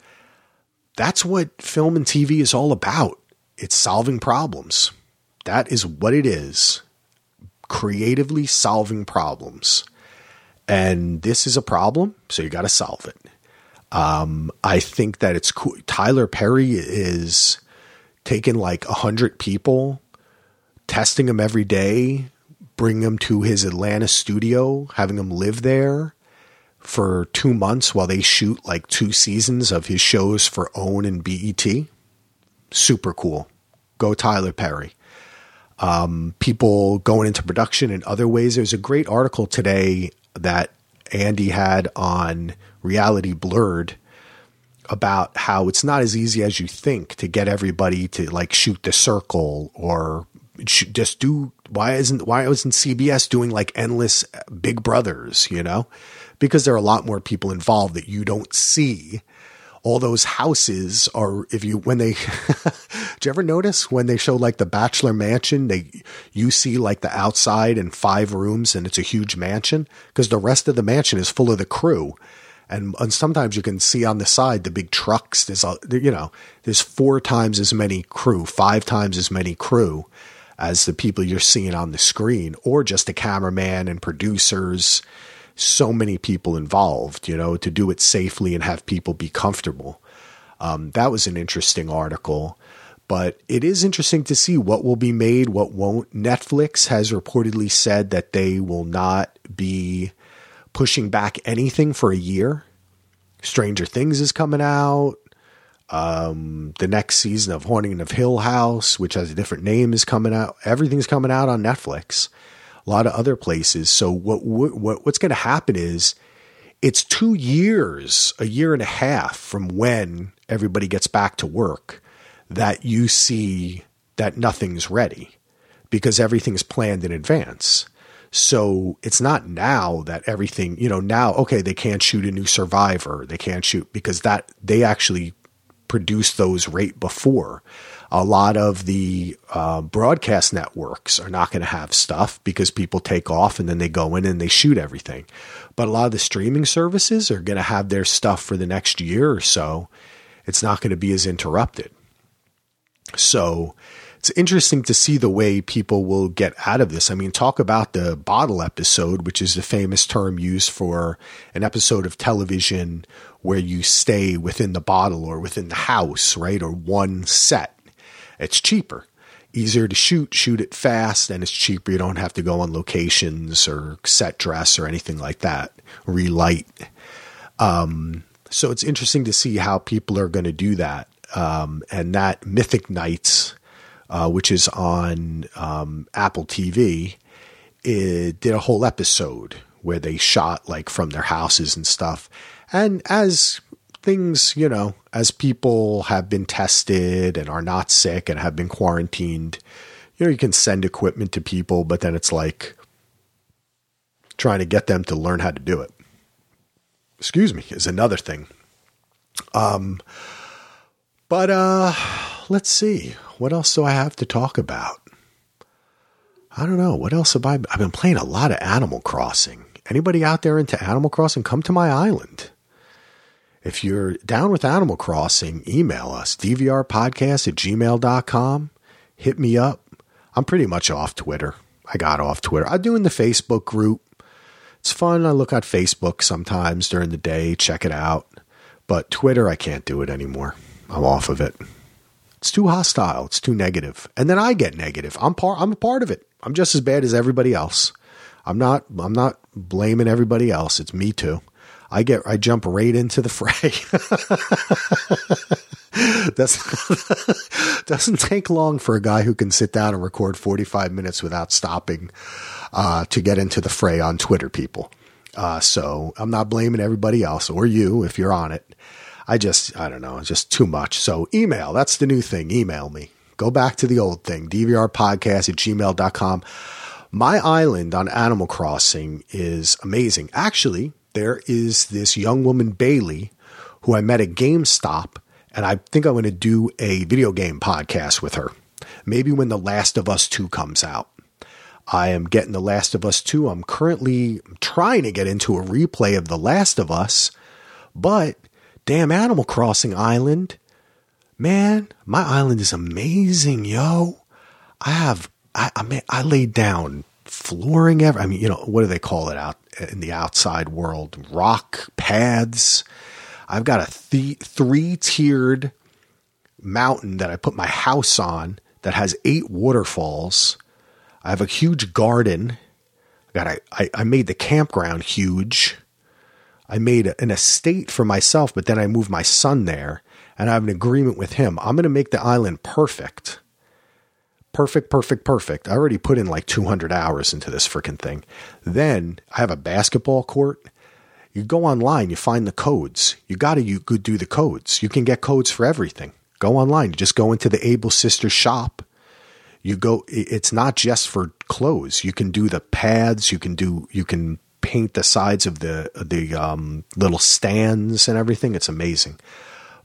That's what film and TV is all about. It's solving problems. That is what it is. Creatively solving problems and this is a problem, so you got to solve it. Um, I think that it's cool. Tyler Perry is taking like a hundred people, testing them every day, bring them to his Atlanta studio, having them live there for two months while they shoot like two seasons of his shows for OWN and BET. Super cool. Go Tyler Perry. Um, people going into production in other ways. There's a great article today that Andy had on Reality Blurred about how it's not as easy as you think to get everybody to like shoot the circle or just do why isn't why isn't CBS doing like endless Big Brothers, you know? Because there are a lot more people involved that you don't see all those houses are if you when they do you ever notice when they show like the bachelor mansion they you see like the outside and five rooms and it's a huge mansion? Because the rest of the mansion is full of the crew. And, and sometimes you can see on the side the big trucks there's a you know there's four times as many crew five times as many crew as the people you're seeing on the screen or just a cameraman and producers so many people involved, you know, to do it safely and have people be comfortable. Um, that was an interesting article. But it is interesting to see what will be made, what won't. Netflix has reportedly said that they will not be pushing back anything for a year. Stranger Things is coming out. Um, the next season of Haunting of Hill House, which has a different name, is coming out. Everything's coming out on Netflix a lot of other places. So what, what what's going to happen is it's two years, a year and a half from when everybody gets back to work that you see that nothing's ready because everything's planned in advance. So it's not now that everything, you know, now, okay, they can't shoot a new survivor. They can't shoot because that they actually produced those right before a lot of the uh, broadcast networks are not going to have stuff because people take off and then they go in and they shoot everything. But a lot of the streaming services are going to have their stuff for the next year or so. It's not going to be as interrupted. So it's interesting to see the way people will get out of this. I mean, talk about the bottle episode, which is the famous term used for an episode of television where you stay within the bottle or within the house, right? Or one set. It's cheaper, easier to shoot, shoot it fast, and it's cheaper. You don't have to go on locations or set dress or anything like that, relight. Um, so it's interesting to see how people are going to do that. Um, and that Mythic Nights uh, which is on um, Apple TV, it did a whole episode where they shot like from their houses and stuff. And as things, you know, as people have been tested and are not sick and have been quarantined, you know, you can send equipment to people, but then it's like trying to get them to learn how to do it. Excuse me, is another thing. Um, but uh, let's see what else do I have to talk about? I don't know. What else have I? I've been playing a lot of Animal Crossing. Anybody out there into Animal Crossing? Come to my island. If you're down with Animal Crossing, email us, dvrpodcast at gmail.com. Hit me up. I'm pretty much off Twitter. I got off Twitter. I'm doing the Facebook group. It's fun. I look at Facebook sometimes during the day, check it out. But Twitter, I can't do it anymore. I'm off of it. It's too hostile. It's too negative. And then I get negative. I'm part I'm a part of it. I'm just as bad as everybody else. I'm not I'm not blaming everybody else. It's me too. I get I jump right into the fray. That's, doesn't take long for a guy who can sit down and record 45 minutes without stopping uh, to get into the fray on Twitter, people. Uh, so I'm not blaming everybody else or you if you're on it. I just, I don't know, it's just too much. So email, that's the new thing. Email me. Go back to the old thing, dvrpodcast at gmail.com. My island on Animal Crossing is amazing. Actually, there is this young woman, Bailey, who I met at GameStop, and I think I'm going to do a video game podcast with her. Maybe when The Last of Us 2 comes out. I am getting The Last of Us 2. I'm currently trying to get into a replay of The Last of Us, but damn Animal Crossing island. Man, my island is amazing, yo. I have, I, I mean, I laid down flooring ever. I mean, you know, what do they call it out in the outside world? Rock paths. I've got a th- three tiered mountain that I put my house on that has eight waterfalls. I have a huge garden. I I, I made the campground huge. I made an estate for myself, but then I moved my son there and I have an agreement with him. I'm going to make the island perfect. Perfect, perfect, perfect. I already put in like 200 hours into this freaking thing. Then I have a basketball court. You go online, you find the codes. You got to you could do the codes. You can get codes for everything. Go online. You just go into the Able Sisters shop. You go it's not just for clothes. You can do the pads, you can do you can paint the sides of the the um, little stands and everything. It's amazing.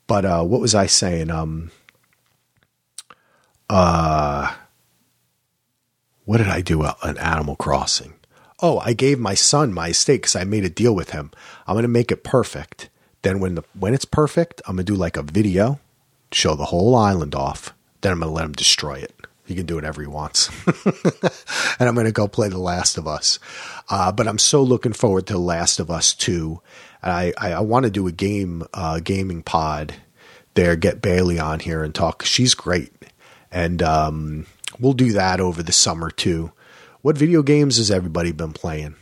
But uh, what was I saying? Um, uh, what did I do on Animal Crossing? Oh, I gave my son my estate because I made a deal with him. I'm going to make it perfect. Then when the when it's perfect, I'm going to do like a video, show the whole island off. Then I'm going to let him destroy it. He can do whatever he wants. and I'm going to go play The Last of Us. Uh, but I'm so looking forward to The Last of Us 2. I, I, I want to do a game, uh, gaming pod there, get Bailey on here and talk. She's great. And um, we'll do that over the summer too. What video games has everybody been playing?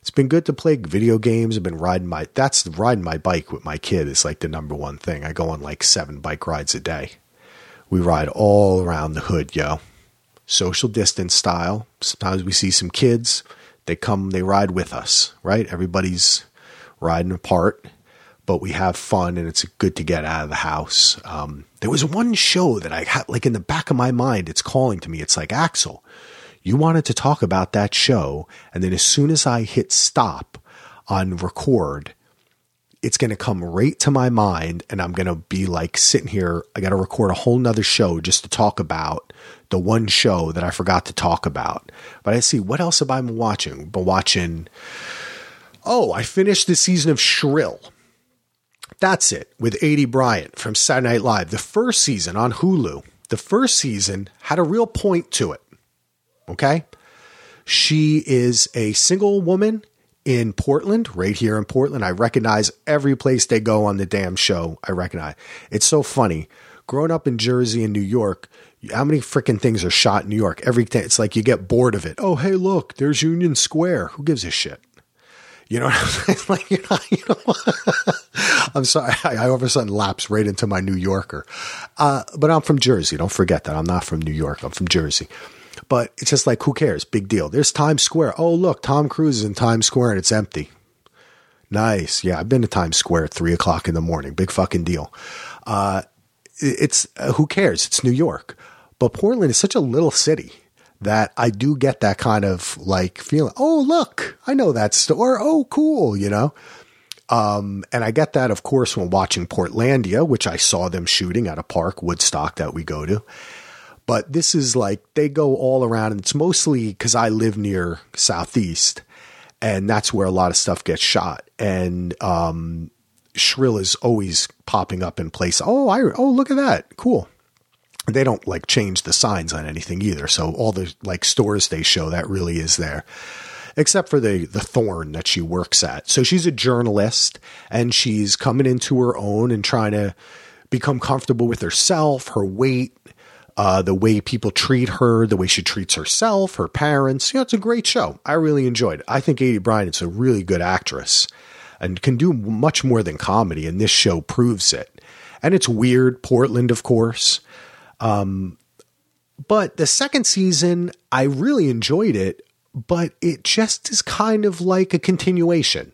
It's been good to play video games. I've been riding my, that's riding my bike with my kid is like the number one thing. I go on like seven bike rides a day. We ride all around the hood, yo. Social distance style. Sometimes we see some kids. They come, they ride with us, right? Everybody's riding apart, but we have fun and it's good to get out of the house. Um, there was one show that I had, like in the back of my mind, it's calling to me. It's like, Axel, you wanted to talk about that show. And then as soon as I hit stop on record, it's going to come right to my mind and I'm going to be like sitting here. I got to record a whole nother show just to talk about the one show that I forgot to talk about. But I see what else have I been watching? Been watching. Oh, I finished the season of Shrill. That's it with Aidy Bryant from Saturday Night Live. The first season on Hulu. the first season had a real point to it. Okay. She is a single woman in Portland, right here in Portland. I recognize every place they go on the damn show. I recognize. It's so funny. Growing up in Jersey and New York, how many freaking things are shot in New York? Everything. It's like you get bored of it. Oh, hey, look, there's Union Square. Who gives a shit? You know what I'm saying? Like, you know, you know I'm sorry. I, I, all of a sudden lapse right into my New Yorker. Uh, but I'm from Jersey. Don't forget that. I'm not from New York. I'm from Jersey. But it's just like, who cares? Big deal. There's Times Square. Oh, look, Tom Cruise is in Times Square and it's empty. Nice. Yeah, I've been to Times Square at three o'clock in the morning. Big fucking deal. Uh, it's uh, who cares? It's New York. But Portland is such a little city that I do get that kind of like feeling. Oh, look, I know that store. Oh, cool, you know? Um, and I get that, of course, when watching Portlandia, which I saw them shooting at a park, Woodstock, that we go to. But this is like they go all around, and it's mostly because I live near Southeast, and that's where a lot of stuff gets shot. And um, Shrill is always popping up in place. Oh, I oh look at that, cool they don't like change the signs on anything either. So all the like stores they show that really is there. Except for the the thorn that she works at. So she's a journalist and she's coming into her own and trying to become comfortable with herself, her weight, uh, the way people treat her, the way she treats herself, her parents. You know, it's a great show. I really enjoyed it. I think Aidy Bryant's a really good actress and can do much more than comedy, and this show proves it. And it's weird. Portland, of course. Um, but the second season, I really enjoyed it, but it just is kind of like a continuation.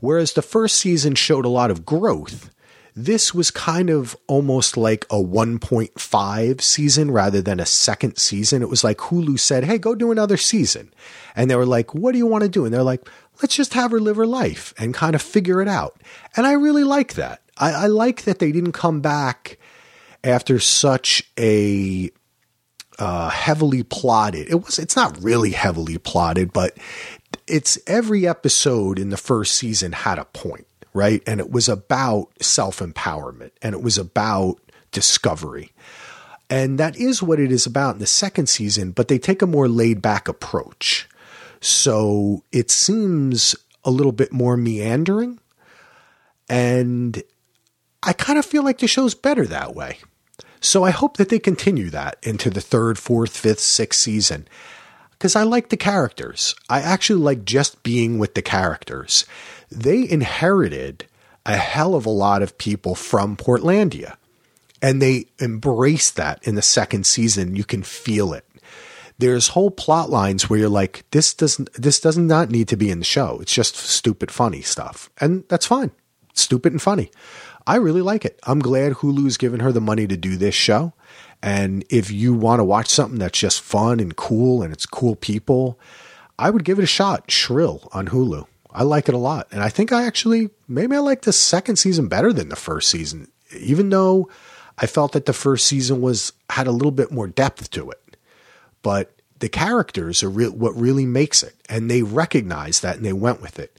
Whereas the first season showed a lot of growth, this was kind of almost like a 1.5 season rather than a second season. It was like Hulu said, Hey, go do another season. And they were like, What do you want to do? And they're like, Let's just have her live her life and kind of figure it out. And I really like that. I, I like that they didn't come back after such a uh, heavily plotted. It was. It's not really heavily plotted, but it's every episode in the first season had a point, right? And it was about self empowerment, and it was about discovery. And that is what it is about in the second season, but they take a more laid back approach. So it seems a little bit more meandering. And I kind of feel like the show's better that way. So I hope that they continue that into the third, fourth, fifth, sixth season. Because I like the characters. I actually like just being with the characters. They inherited a hell of a lot of people from Portlandia. And they embrace that in the second season. You can feel it. There's whole plot lines where you're like, this doesn't this does not need to be in the show. It's just stupid funny stuff. And that's fine. stupid and funny. I really like it. I'm glad Hulu's given her the money to do this show. And if you want to watch something that's just fun and cool and it's cool people, I would give it a shot. Shrill on Hulu. I like it a lot. And I think I actually, maybe I like the second season better than the first season, even though I felt that the first season was, had a little bit more depth to it. But the characters are re- what really makes it. And they recognized that and they went with it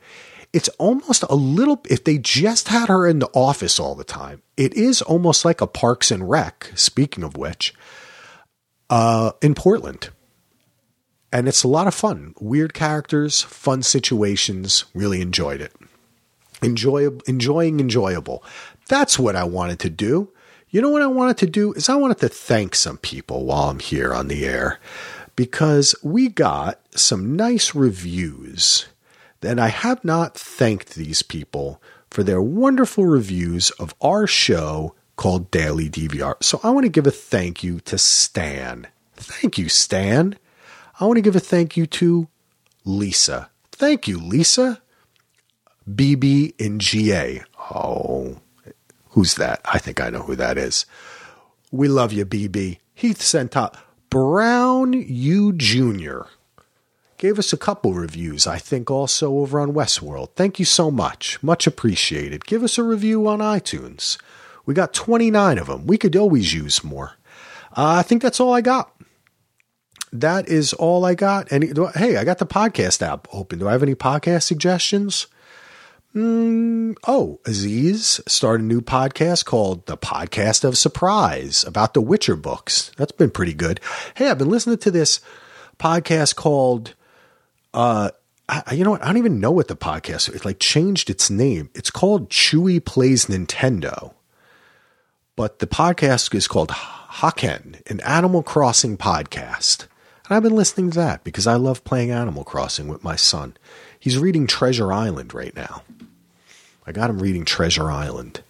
it's almost a little, if they just had her in the office all the time, it is almost like a Parks and Rec, speaking of which, uh, in Portland. And it's a lot of fun. Weird characters, fun situations. Really enjoyed it. Enjoy, enjoying enjoyable. That's what I wanted to do. You know what I wanted to do is I wanted to thank some people while I'm here on the air because we got some nice reviews and I have not thanked these people for their wonderful reviews of our show called Daily DVR. So I want to give a thank you to Stan. Thank you, Stan. I want to give a thank you to Lisa. Thank you, Lisa. BB and GA. Oh, who's that? I think I know who that is. We love you, BB. Heath sent up Brown U Jr gave us a couple reviews, I think, also over on Westworld. Thank you so much. Much appreciated. Give us a review on iTunes. We got 29 of them. We could always use more. Uh, I think that's all I got. That is all I got. Any, I, hey, I got the podcast app open. Do I have any podcast suggestions? Mm, oh, Aziz started a new podcast called The Podcast of Surprise about the Witcher books. That's been pretty good. Hey, I've been listening to this podcast called, uh, I, you know what? I don't even know what the podcast. It like changed its name. It's called Chewy Plays Nintendo, but the podcast is called Hakken, an Animal Crossing podcast. And I've been listening to that because I love playing Animal Crossing with my son. He's reading Treasure Island right now. I got him reading Treasure Island.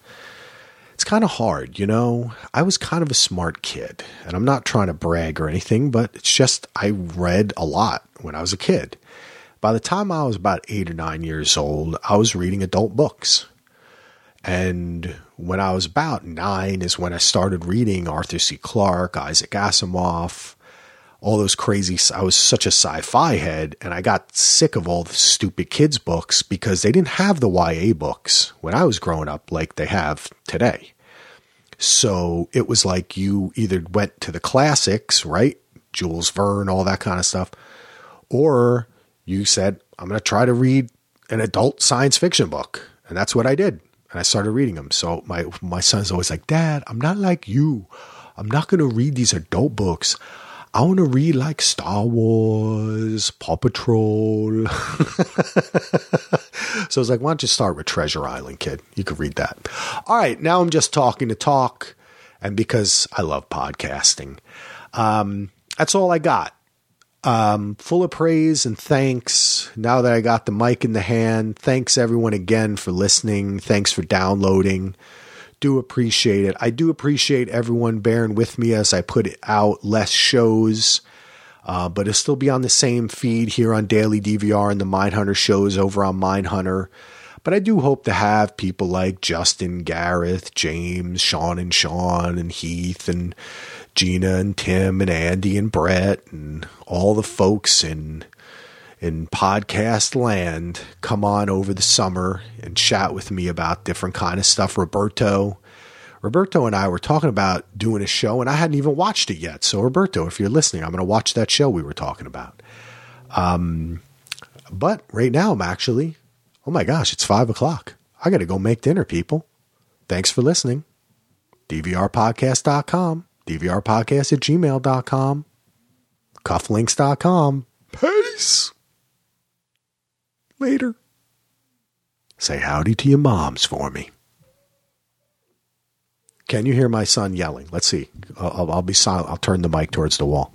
It's kind of hard, you know. I was kind of a smart kid, and I'm not trying to brag or anything, but it's just I read a lot when I was a kid. By the time I was about eight or nine years old, I was reading adult books. And when I was about nine is when I started reading Arthur C. Clarke, Isaac Asimov, all those crazy. I was such a sci-fi head, and I got sick of all the stupid kids books because they didn't have the YA books when I was growing up like they have today. So it was like you either went to the classics, right? Jules Verne, all that kind of stuff, or you said, I'm going to try to read an adult science fiction book. And that's what I did. And I started reading them. So my, my son's always like, Dad, I'm not like you. I'm not going to read these adult books. I want to read like Star Wars, Paw Patrol. so I was like, why don't you start with Treasure Island, kid? You could read that. All right, now I'm just talking to talk, and because I love podcasting. Um, that's all I got. Um, full of praise and thanks. Now that I got the mic in the hand, thanks everyone again for listening. Thanks for downloading do appreciate it. I do appreciate everyone bearing with me as I put out less shows, uh, but it'll still be on the same feed here on Daily DVR and the Mindhunter shows over on Mindhunter. But I do hope to have people like Justin, Gareth, James, Sean and Sean, and Heath, and Gina, and Tim, and Andy, and Brett, and all the folks in in podcast land come on over the summer and chat with me about different kind of stuff. Roberto, Roberto and I were talking about doing a show, and I hadn't even watched it yet. So, Roberto, if you're listening, I'm going to watch that show we were talking about. Um, but right now, I'm actually, oh my gosh, it's five o'clock. I got to go make dinner, people. Thanks for listening. DVRpodcast.com, DVRpodcast at gmail.com, cufflinks.com. Peace. Later. Say howdy to your moms for me. Can you hear my son yelling? Let's see. I'll, I'll be silent. I'll turn the mic towards the wall.